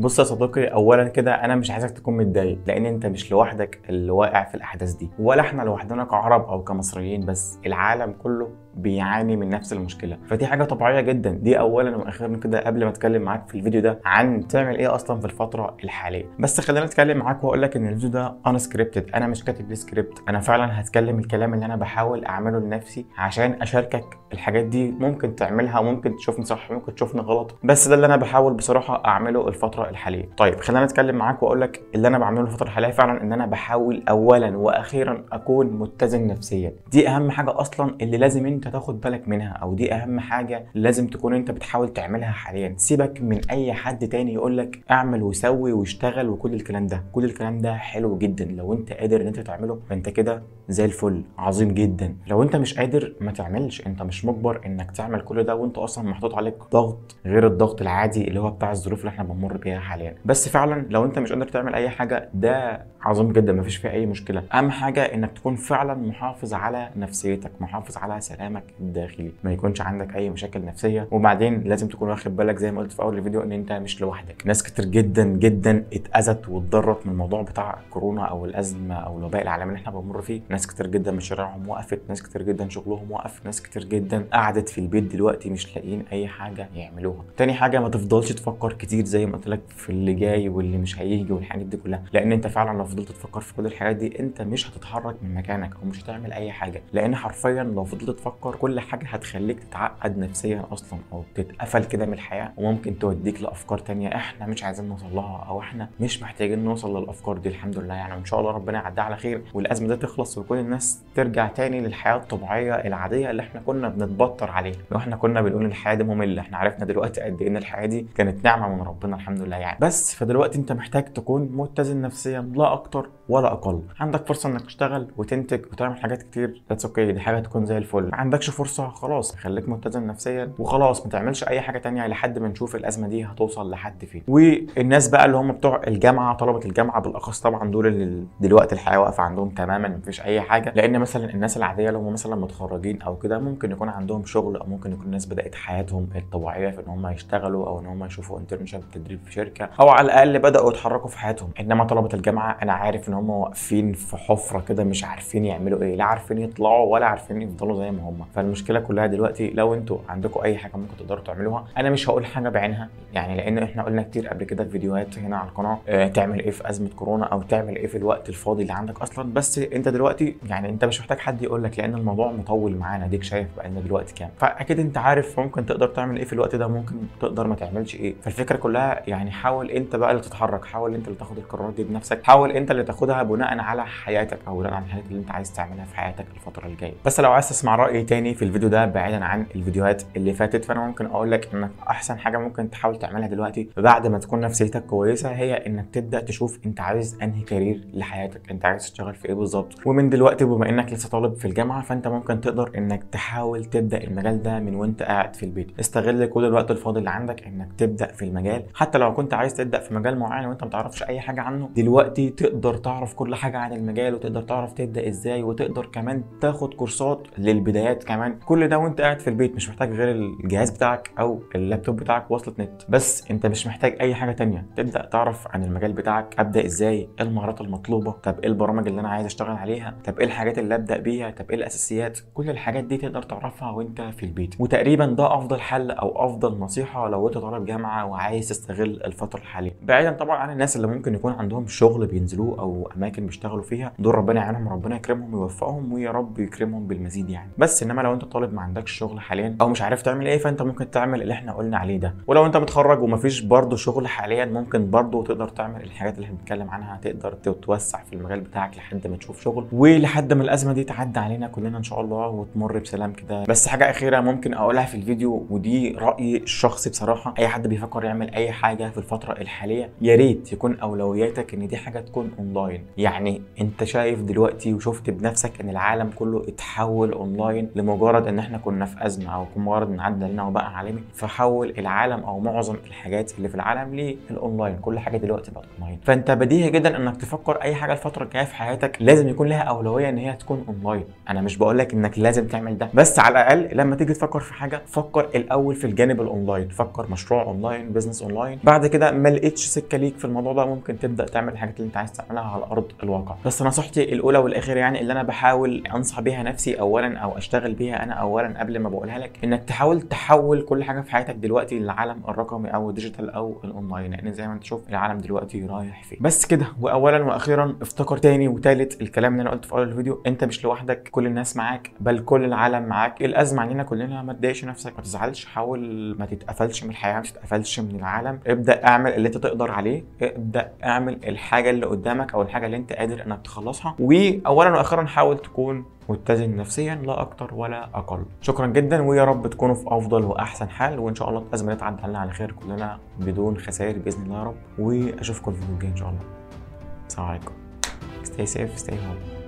بص يا صديقي اولا كده أنا مش عايزك تكون متضايق لأن أنت مش لوحدك اللي واقع في الأحداث دي ولا إحنا لوحدنا كعرب أو كمصريين بس العالم كله بيعاني من نفس المشكلة. فدي حاجة طبيعية جدا. دي اولا وأخيرا كده قبل ما أتكلم معاك في الفيديو ده عن تعمل إيه أصلا في الفترة الحالية. بس خلينا اتكلم معاك وأقول لك إن الفيديو ده أنا scripted أنا مش كاتب ليه سكريبت أنا فعلا هتكلم الكلام اللي أنا بحاول أعمله لنفسي عشان أشاركك الحاجات دي ممكن تعملها وممكن تشوفني صح ممكن تشوفني غلط. بس ده اللي أنا بحاول بصراحة أعمله الفترة الحالية. طيب خلينا اتكلم معاك وأقول لك اللي أنا بعمله الفترة الحالية فعلا إن أنا بحاول اولا وأخيرا أكون متزن نفسيا. دي أهم حاجة أصلا اللي لازم انت تاخد بالك منها أو دي اهم حاجة لازم تكون انت بتحاول تعملها حاليا. سيبك من اي حد تاني يقول لك اعمل وسوي واشتغل وكل الكلام ده. كل الكلام ده حلو جدا. لو انت قادر ان انت تعمله فانت كده زي الفل. عظيم جدا. لو انت مش قادر ما تعملش. انت مش مجبر انك تعمل كل ده وانت أصلا محطوط عليك ضغط غير الضغط العادي اللي هو بتاع الظروف اللي إحنا بنمر بيها حاليا. بس فعلا لو انت مش قادر تعمل اي حاجة ده عظيم جدا مفيش فيه أي مشكلة. أهم حاجة إنك تكون فعلا محافظ على نفسيتك محافظ على سلامك الداخلي. ما يكونش عندك أي مشاكل نفسية. وبعدين لازم تكون واخد بالك زي ما قلت في أول الفيديو إن أنت مش لوحدك. ناس كتير جدا جدا اتأذت واتضرت من الموضوع بتاع كورونا أو الأزمة أو الوباء العالمي اللي إحنا بنمر فيه. ناس كتير جدا مشاريعهم وقفت ناس كتير جدا شغلهم وقف ناس كتير جدا قعدت في البيت دلوقتي مش لاقيين أي حاجة يعملوها. تاني حاجة ما تفضلش تفكر كتير زي ما قلت لك في اللي جاي واللي مش هيجي والحاجات دي كلها. لأن أنت فعلا لو فضلت تفكر في كل الحاجات دي انت مش هتتحرك من مكانك أو مش هتعمل أي حاجة. لأن حرفيا لو فضلت تفكر كل حاجة هتخليك تتعقد نفسيا أصلا أو تتقفل كده من الحياة. وممكن توديك لأفكار تانية إحنا مش عايزين نوصل لها أو إحنا مش محتاجين نوصل للأفكار دي الحمد لله. يعني وان شاء الله ربنا يعديها على خير. والأزمة دي تخلص وكل الناس ترجع تاني للحياة الطبيعية العادية اللي إحنا كنا بنتبطر عليها. وإحنا كنا بنقول الحياة دي مملة إحنا عرفنا دلوقتي قد إيه إن الحياة دي كانت نعمه من ربنا الحمد لله. يعني بس فدلوقتي أنت محتاج تكون متزن نفسيا لا أكتر ولا أقل. عندك فرصة إنك تشتغل وتنتج وتعمل حاجات كتير. that's okay دي حاجة تكون زي الفل. ما عندكش فرصة خلاص. خليك متزن نفسيا وخلاص. ما تعملش أي حاجة تانية لحد ما نشوف الأزمة دي هتوصل لحد فين. والناس بقى اللي هم بتوع الجامعة طلبة الجامعة بالأخص طبعا دول اللي دلوقتي الحياة واقفة عندهم تماما مفيش أي حاجة. لأن مثلا الناس العادية اللي هم مثلا متخرجين أو كده ممكن يكون عندهم شغل أو ممكن يكون الناس بدأت حياتهم الطبيعية في إن هم يشتغلوا أو إن هم يشوفوا internship تدريب في شركة أو على الأقل بدأوا يتحركوا في حياتهم. إنما طلبة الجامعة أنا عارف ان هم واقفين في حفرة كده مش عارفين يعملوا إيه لا عارفين يطلعوا ولا عارفين يفضلوا زي ما هم. فالمشكلة كلها دلوقتي لو أنتوا عندكم أي حاجة ممكن تقدروا تعملوها أنا مش هقول حاجة بعينها يعني لأن إحنا قلنا كتير قبل كده في فيديوهات هنا على القناة آه تعمل إيه في أزمة كورونا أو تعمل إيه في الوقت الفاضي اللي عندك أصلا. بس أنت دلوقتي يعني أنت مش محتاج حد يقول لك لأن الموضوع مطول معانا ديك شايف بقالنا دلوقتي كام. فأكيد أنت عارف ممكن تقدر تعمل إيه في الوقت ده ممكن تقدر ما تعملش إيه. فالفكرة كلها يعني حاول أنت بقى اللي تتحرك حاول أنت اللي تاخد القرارات دي بنفسك حاول انت اللي تاخدها بناء على حياتك أو بناء على الحاجات اللي انت عايز تعملها في حياتك الفترة الجاية. بس لو عايز تسمع رايي تاني في الفيديو ده بعيدا عن الفيديوهات اللي فاتت فأنا ممكن أقول لك انك أحسن حاجة ممكن تحاول تعملها دلوقتي بعد ما تكون نفسيتك كويسة هي إنك تبدأ تشوف أنت عايز أنهي كارير لحياتك أنت عايز تشتغل في إيه بالظبط. ومن دلوقتي بما إنك لسه طالب في الجامعة فأنت ممكن تقدر إنك تحاول تبدأ المجال ده من وأنت قاعد في البيت. استغل كل الوقت الفاضي اللي عندك إنك تبدأ في المجال. حتى لو كنت عايز تبدأ في مجال معين وأنت ما تعرفش أي حاجة عنه دلوقتي تقدر تعرف كل حاجة عن المجال وتقدر تعرف تبدأ إزاي وتقدر كمان تاخد كورسات للبدايات كمان. كل ده وأنت قاعد في البيت مش محتاج غير الجهاز بتاعك أو اللابتوب بتاعك وصلة نت. بس أنت مش محتاج أي حاجة تانية. تبدأ تعرف عن المجال بتاعك أبدأ إزاي إيه المهارات المطلوبة طب إيه البرامج اللي أنا عايز أشتغل عليها طب إيه الحاجات اللي أبدأ بيها طب إيه الأساسيات. كل الحاجات دي تقدر تعرفها وأنت في البيت. وتقريبا ده أفضل حل أو أفضل نصيحة لو أنت طالب جامعة وعايز تستغل الفترة الحالية. بعيدا طبعا عن الناس اللي ممكن يكون عندهم شغل بينزلوه أو أماكن بيشتغلوا فيها دول ربنا يعينهم ربنا يكرمهم ويوفقهم ويا رب يكرمهم بالمزيد يعني. بس إنما لو أنت طالب ما عندكش شغل حاليا أو مش عارف تعمل إيه فأنت ممكن تعمل اللي إحنا قلنا عليه ده. ولو أنت متخرج ومفيش برضه شغل حاليا ممكن برضه تقدر تعمل الحاجات اللي إحنا بنتكلم عنها تقدر تتوسع في المجال بتاعك لحد ما تشوف شغل. ولحد ما الأزمة دي تعدي علينا كلنا إن شاء الله وتمر بسلام كده. بس حاجة أخيرة ممكن أقولها في الفيديو ودي رأيي الشخصي بصراحة. أي حد بيفكر يعمل أي حاجة في الفترة الحالية يا ريت يكون أولوياتك إن دي حاجة تكون اونلاين يعني أنت شايف دلوقتي وشفت بنفسك إن العالم كله اتحول أونلاين لمجرد إن إحنا كنا في أزمة أو مجرد إن عدى لنا وبقى عالمي فحول العالم أو معظم الحاجات اللي في العالم للأونلاين. كل حاجة دلوقتي بقت أونلاين. فأنت بديهي جدا إنك تفكر أي حاجة الفترة الجاية في حياتك لازم يكون لها أولوية إن هي تكون أونلاين. أنا مش بقول لك إنك لازم تعمل ده بس على الأقل لما تيجي تفكر في حاجة فكر الأول في الجانب الأونلاين. فكر مشروع online business online. بعد كده ما لقيتش سكة ليك في الموضوع ده ممكن تبدأ تعمل الحاجات اللي أنت عايز تعملها على أرض الواقع. بس نصيحتي الأولى والأخيرة يعني اللي أنا بحاول أنصح بيها نفسي اولا أو أشتغل بيها أنا اولا قبل ما بقولها لك إنك تحاول تحول كل حاجة في حياتك دلوقتي للعالم الرقمي أو ال digital أو الأونلاين لأن زي ما أنت شوف العالم دلوقتي رايح فين. بس كده واولا وأخيرا افتكر تاني وتالت الكلام اللي أنا قلته في أول الفيديو أنت مش لوحدك كل الناس معاك بل كل العالم معاك. الأزمة علينا كلنا ما تضايقش نفسك ما تزعلش حاول ما تتقفلش من الحياة ما تتقفلش من العالم. ابدأ اعمل اللي أنت تقدر عليه ابدأ اعمل الحاجة اللي قدامك أو الحاجة اللي أنت قادر إنك تخلصها. واولا وأخيرا حاول تكون متزن نفسيا لا أكتر ولا أقل. شكرا جدا ويا رب تكونوا في أفضل وأحسن حال. وإن شاء الله الأزمة دي تعدي علينا على خير كلنا بدون خسائر بإذن الله يا رب. وأشوفكم الفيديو الجاي إن شاء الله. السلام عليكم. Stay safe stay home.